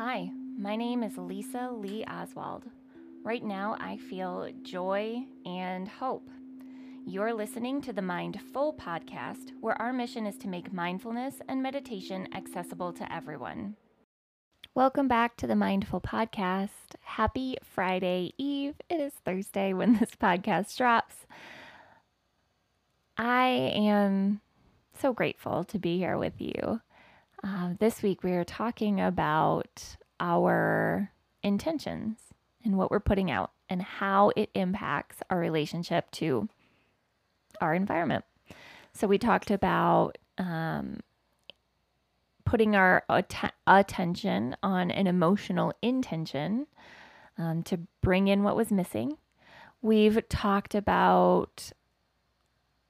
Hi, my name is Lisa Lee Oswald. Right now, I feel joy and hope. You're listening to the MindFULL podcast, where our mission is to make mindfulness and meditation accessible to everyone. Welcome back to the MindFULL podcast. Happy Friday Eve. It is Thursday when this podcast drops. I am so grateful to be here with you. Uh, this week, we are talking about our intentions and what we're putting out and how it impacts our relationship to our environment. So, we talked about um, putting our att- attention on an emotional intention um, to bring in what was missing. We've talked about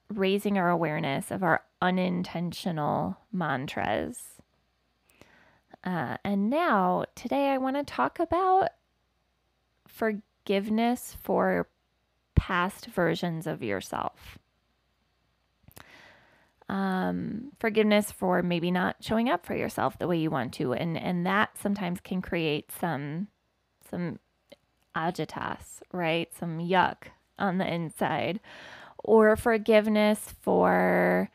raising our awareness of our unintentional mantras uh, and now, today, I want to talk about forgiveness for past versions of yourself. Um, forgiveness for maybe not showing up for yourself the way you want to, and and that sometimes can create some some agitas, right? Some yuck on the inside, or forgiveness for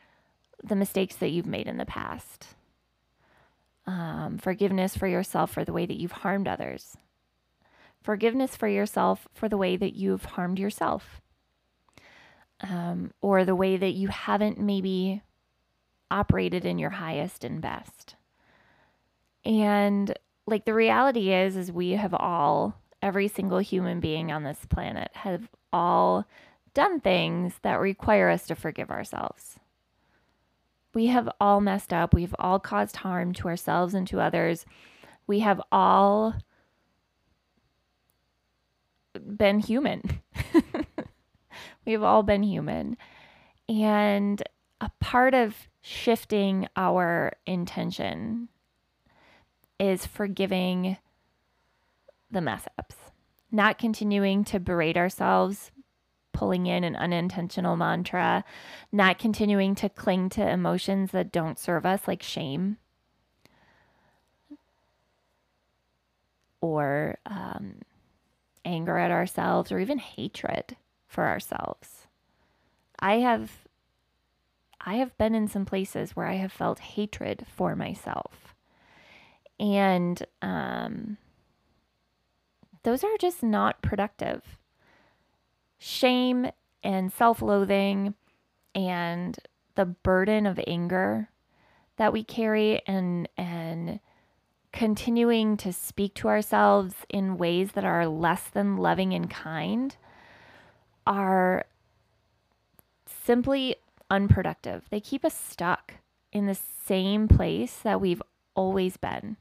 the mistakes that you've made in the past um, forgiveness for yourself for the way that you've harmed others, forgiveness for yourself for the way that you've harmed yourself, um, or the way that you haven't maybe operated in your highest and best. And like the reality is, is we have all, every single human being on this planet, have all done things that require us to forgive ourselves. We have all messed up. We've all caused harm to ourselves and to others. We have all been human. We've all been human. And a part of shifting our intention is forgiving the mess ups, not continuing to berate ourselves pulling in an unintentional mantra, not continuing to cling to emotions that don't serve us, like shame or um, anger at ourselves, or even hatred for ourselves. I have. I have been in some places where I have felt hatred for myself. And um, those are just not productive shame and self loathing and the burden of anger that we carry and and continuing to speak to ourselves in ways that are less than loving and kind are simply unproductive. They keep us stuck in the same place that we've always been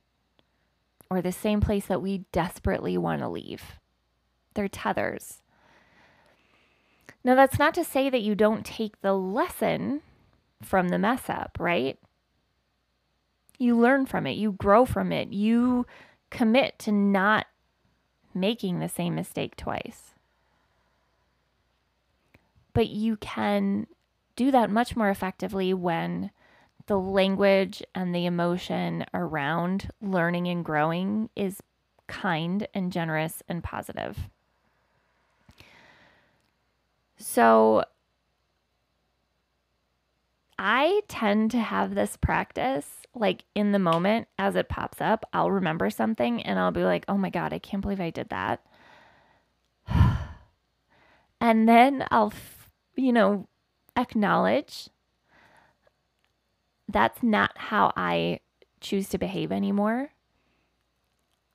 or the same place that we desperately want to leave. They're tethers. Now, that's not to say that you don't take the lesson from the mess up, right? You learn from it, you grow from it, you commit to not making the same mistake twice. But you can do that much more effectively when the language and the emotion around learning and growing is kind and generous and positive. So I tend to have this practice like in the moment as it pops up. I'll remember something and I'll be like, oh my God, I can't believe I did that. and then I'll, you know, acknowledge that's not how I choose to behave anymore.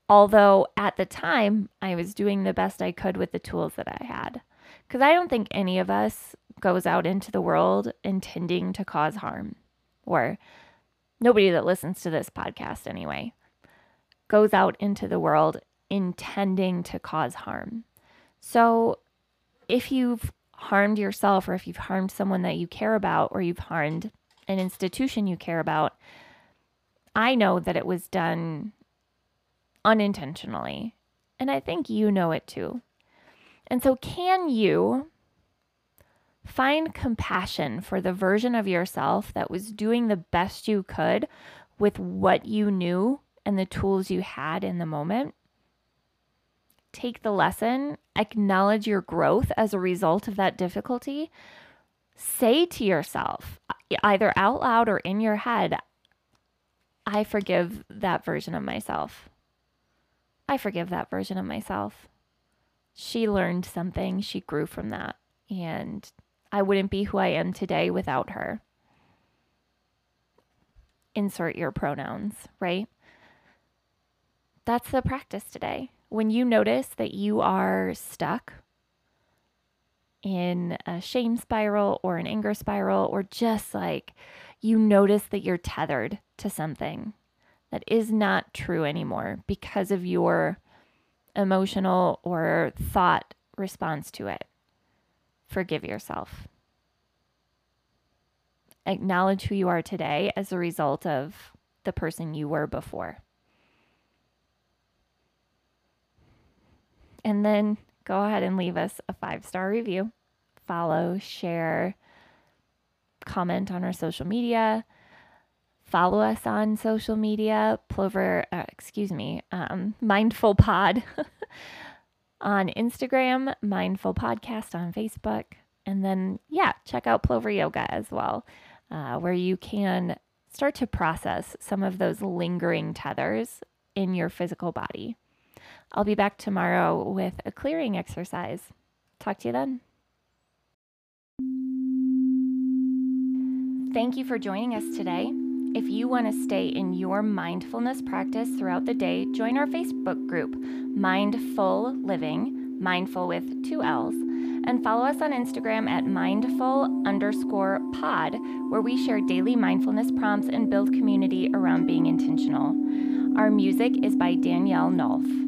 Although at the time I was doing the best I could with the tools that I had. Because I don't think any of us goes out into the world intending to cause harm, or nobody that listens to this podcast anyway goes out into the world intending to cause harm. So if you've harmed yourself, or if you've harmed someone that you care about, or you've harmed an institution you care about, I know that it was done unintentionally. And I think you know it too. And so, can you find compassion for the version of yourself that was doing the best you could with what you knew and the tools you had in the moment. Take the lesson, acknowledge your growth as a result of that difficulty. Say to yourself, either out loud or in your head, I forgive that version of myself. I forgive that version of myself. She learned something, she grew from that, and I wouldn't be who I am today without her. Insert your pronouns, right? That's the practice today. When you notice that you are stuck in a shame spiral or an anger spiral, or just like you notice that you're tethered to something that is not true anymore because of your emotional or thought response to it, forgive yourself. Acknowledge who you are today as a result of the person you were before. And then go ahead and leave us a five star review. Follow, share, comment on our social media. Follow us on social media, Plover, uh, excuse me, um, MindFULL Pod on Instagram, MindFULL Podcast on Facebook. And then, yeah, check out Plover Yoga as well, uh, where you can start to process some of those lingering tethers in your physical body. I'll be back tomorrow with a clearing exercise. Talk to you then. Thank you for joining us today. If you want to stay in your mindfulness practice throughout the day, join our Facebook group, MindFull Living, mindful with two L's, and follow us on Instagram at mindful underscore pod, where we share daily mindfulness prompts and build community around being intentional. Our music is by Danielle Nolff.